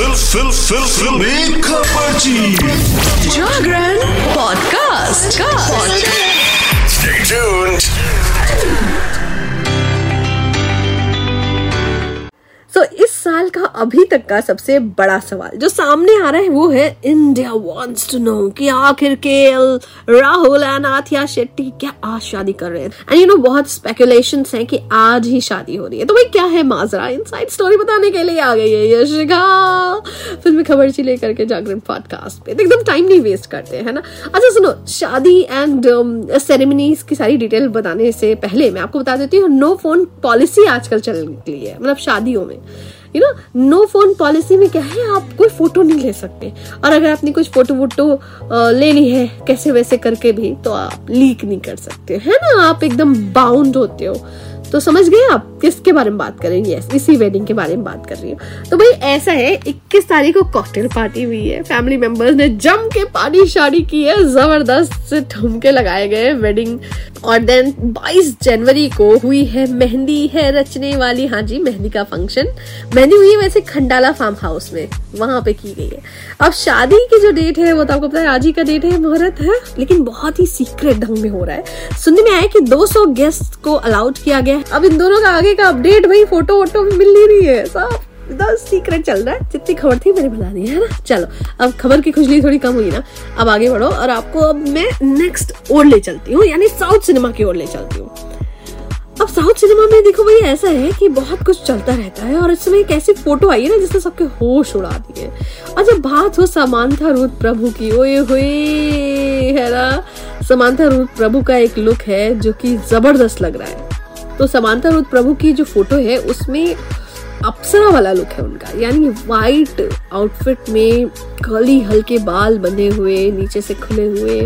Fill फिल फिल फिल। खबरची जागरण पॉडकास्ट। Stay tuned. अभी तक का सबसे बड़ा सवाल जो सामने आ रहा है वो है इंडिया वांट्स टू नो कि आखिर के राहुल एंड शेट्टी क्या आज शादी कर रहे हैं? एंड यू नो बहुत स्पेकुलेशन हैं कि आज ही शादी हो रही है। तो भाई, क्या है माजरा? इनसाइड स्टोरी बताने के लिए आ गई है यशिका। फ़िल्म खबर ची लेकर के जागरण पॉडकास्ट पे। तो एकदम टाइम नहीं वेस्ट करते, है ना? अच्छा सुनो, शादी एंड सेरेमनीज की सारी डिटेल बताने से पहले मैं आपको बता देती हूँ नो फ़ोन पॉलिसी आजकल चल निकली है मतलब शादियों में। You know no phone policy में क्या है, आप कोई फ़ोटो नहीं ले सकते। और अगर आपने कुछ फ़ोटो वोटो लेनी है, कैसे वैसे करके भी तो आप लीक नहीं कर सकते। है ना? आप एकदम बाउंड होते हो। तो समझ गए आप किसके बारे में बात कर रही है? इसी वेडिंग के बारे में बात कर रही हूँ। तो भाई ऐसा है 21 तारीख को कॉकटेल पार्टी हुई है। फैमिली मेंबर्स ने जम के पार्टी शादी की है, ज़बरदस्त से ठुमके लगाए गए वेडिंग और देन 22 जनवरी को हुई है मेहंदी, है रचने वाली। हाँ जी, मेहंदी का फ़ंक्शन मेहंदी हुई है वैसे खंडाला फार्म हाउस में, वहाँ पे की गई है। अब शादी की जो डेट है, वो तो आपको पता है, आज ही का डेट है, मुहूर्त है, लेकिन बहुत ही सीक्रेट ढंग में हो रहा है। सुनने में आया कि 200 गेस्ट को अलाउड किया गया है अब इन दोनों का आगे का अपडेट भाई फ़ोटो वोटो मिल नहीं रही है। एकदम सीक्रेट चल रहा है। जितनी खबर थी, मैंने बता दी, है ना? चलो, अब खबर की खुजली थोड़ी कम हुई ना। अब आगे बढ़ो और आपको अब मैं नेक्स्ट ओर ले चलती हूँ, यानी साउथ सिनेमा की ओर ले चलती हूँ। अब साउथ सिनेमा में देखो भाई, ऐसा है कि बहुत कुछ चलता रहता है और इस समय एक ऐसी फ़ोटो आई है ना, जिसने सबके होश उड़ा दिए। और जब बात हो समांथा रूथ प्रभु की, ओए हुए, है ना? समांथा रूथ प्रभु का एक लुक है जो कि ज़बरदस्त लग रहा है। तो समांथा रूथ प्रभु की जो फ़ोटो है, उसमें अप्सरा वाला लुक है उनका। यानी वाइट आउटफिट में कर्ली हल्के बाल बंधे हुए, नीचे से खुले हुए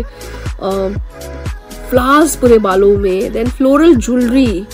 फ्लावर्स पूरे बालों में देन फ्लोरल ज्वेलरी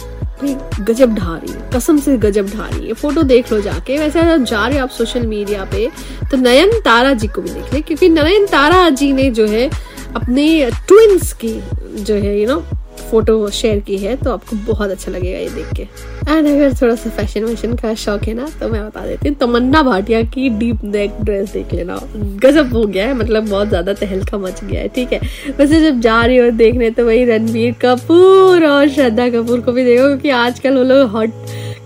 गजब ढा रही कसम से गजब ढा रही है फ़ोटो देख लो जाके। वैसे अगर जा रहे आप सोशल मीडिया पे तो नयन तारा जी को भी देख ले, क्योंकि नयन तारा जी ने जो है, अपने ट्विंस की जो है यू नो फ़ोटो शेयर की है तो आपको बहुत अच्छा लगेगा ये देख के। एंड अगर थोड़ा सा फ़ैशन वैशन का शौक है ना तो मैं बता देती हूँ, तमन्ना भाटिया की डीप नेक ड्रेस देख लेना। गजब हो गया है मतलब बहुत ज़्यादा तहलका मच गया है, ठीक है? वैसे जब जा रही हो देखने तो वही रणबीर कपूर और श्रद्धा कपूर को भी देखो, क्योंकि आजकल वो लोग हॉट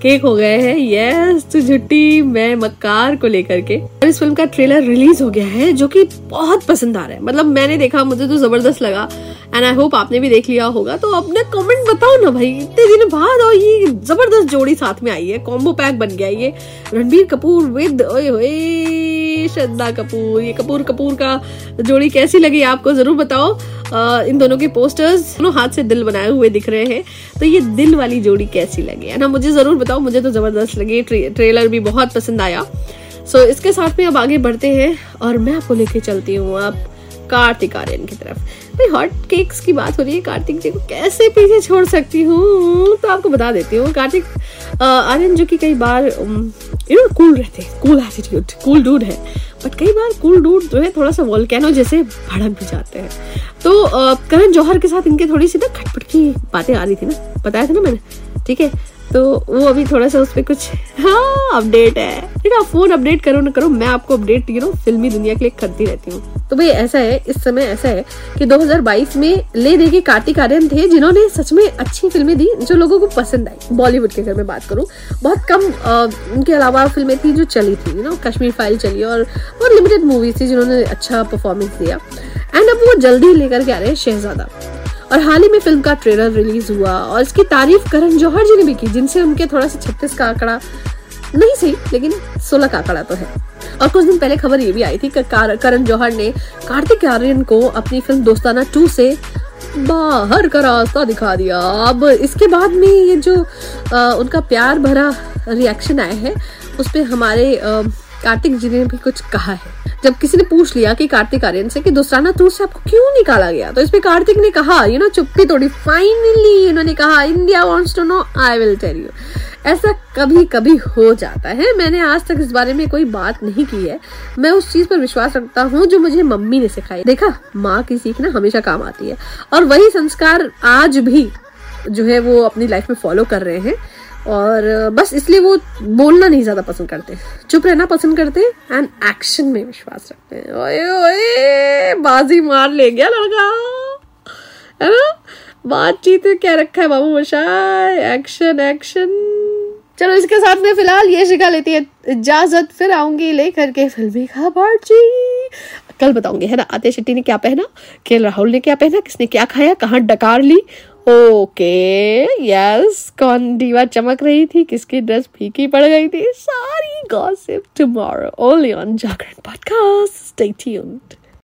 केक हो गए हैं। यस तो झुट्टी मैं मक्कार को लेकर के। और इस फ़िल्म का ट्रेलर रिलीज़ हो गया है, जो कि बहुत पसंद आ रहा है। मतलब मैंने देखा, मुझे तो ज़बरदस्त लगा। एंड आई होप आपने भी देख लिया होगा। तो अपने कमेंट बताओ ना भाई इतने दिन बाद और ये ज़बरदस्त जोड़ी साथ में आई है। कॉम्बो पैक बन गया ये। रणबीर कपूर विद ओए होए श्रद्धा कपूर। ये कपूर कपूर का जोड़ी कैसी लगी आपको ज़रूर बताओ। आ, इन दोनों के पोस्टर्स दोनों हाथ से दिल बनाए हुए दिख रहे हैं। तो ये दिल वाली जोड़ी कैसी लगी? है ना मुझे ज़रूर बताओ। मुझे तो ज़बरदस्त लगी। ट्रे, ट्रेलर भी बहुत पसंद आया। सो so, इसके साथ में अब आगे बढ़ते हैं और मैं आपको लेके चलती हूँ। आप कार्तिक आर्यन की तरफ़। भाई हॉट केक्स की बात हो रही है, कार्तिक जी को कैसे पीछे छोड़ सकती हूँ? तो आपको बता देती हूँ, कार्तिक आर्यन जो कि कई बार यू नो कूल रहते हैं कूल एटीट्यूड कूल डूड है। बट कई बार कूल डूड जो है थोड़ा सा वॉल्केनो जैसे भड़क भी जाते हैं। तो करण जौहर के साथ इनके थोड़ी सी ना खटपट की बातें आ रही थी ना, बताया था ना मैंने? ठीक है? तो वो अभी थोड़ा सा उस पर कुछ हाँ अपडेट है। ठीक है फ़ोन अपडेट करो ना करो मैं आपको अपडेट यू नो फिल्मी दुनिया के लिए करती रहती हूँ। तो भाई ऐसा है इस समय ऐसा है कि 2022 में ले दे के कार्तिक आर्यन थे जिन्होंने सच में अच्छी फ़िल्में दी जो लोगों को पसंद आई। बॉलीवुड के अगर मैं बात करूँ बहुत कम आ, उनके अलावा फ़िल्में थी जो चली थी यू नो कश्मीर फ़ाइल चली और बहुत लिमिटेड मूवीज़ थी जिन्होंने अच्छा परफॉर्मेंस दिया। एंड अब वो जल्दी लेकर के आ रहे हैं शहजादा। और हाल ही में फ़िल्म का ट्रेलर रिलीज़ हुआ और इसकी तारीफ़ करण जौहर जी ने भी की जिनसे उनके थोड़ा सा छत्तीस का आंकड़ा नहीं सही लेकिन सोलह का आंकड़ा तो है। और कुछ दिन पहले खबर ये भी आई थी कि करण जौहर ने कार्तिक आर्यन को अपनी फ़िल्म दोस्ताना टू से बाहर का रास्ता दिखा दिया। अब इसके बाद में ये जो आ, उनका प्यार भरा रिएक्शन आया है उस पर हमारे आ, कार्तिक जी ने भी कुछ कहा है। जब किसी ने पूछ लिया कि कार्तिक आर्यन से कि दोस्ताना टूर से आपको क्यों निकाला गया? तो इसमें कार्तिक ने कहा यू नो चुप्पी तोड़ी। फाइनली उन्होंने कहा India wants to know I will tell you ऐसा कभी कभी हो जाता है। मैंने आज तक इस बारे में कोई बात नहीं की है। मैं उस चीज़ पर विश्वास रखता हूँ जो मुझे मम्मी ने सिखाई। देखा, माँ की सीखना हमेशा काम आती है। और वही संस्कार आज भी जो है वो अपनी लाइफ में फॉलो कर रहे हैं। और बस इसलिए वो बोलना नहीं ज़्यादा पसंद करते। चुप रहना पसंद करते एंड एक्शन में विश्वास रखते हैं। ओए ओए, बाजी मार ले गया लड़का। है ना? बातचीत में क्या रखा है बाबू मशाई एक्शन एक्शन चलो, इसके साथ में फ़िलहाल ये शिका लेती है। इजाज़त, फिर आऊँगी लेकर के फिल्मी खबर जी। कल बताऊँगी, है ना? आतिश शेट्टी ने क्या पहना? के राहुल ने क्या पहना? किसने क्या खाया? कहाँ डकार ली? ओके यस कौन दीवा चमक रही थी? किसकी ड्रेस फीकी पड़ गई थी? सारी gossip tomorrow only on Jagran podcast stay tuned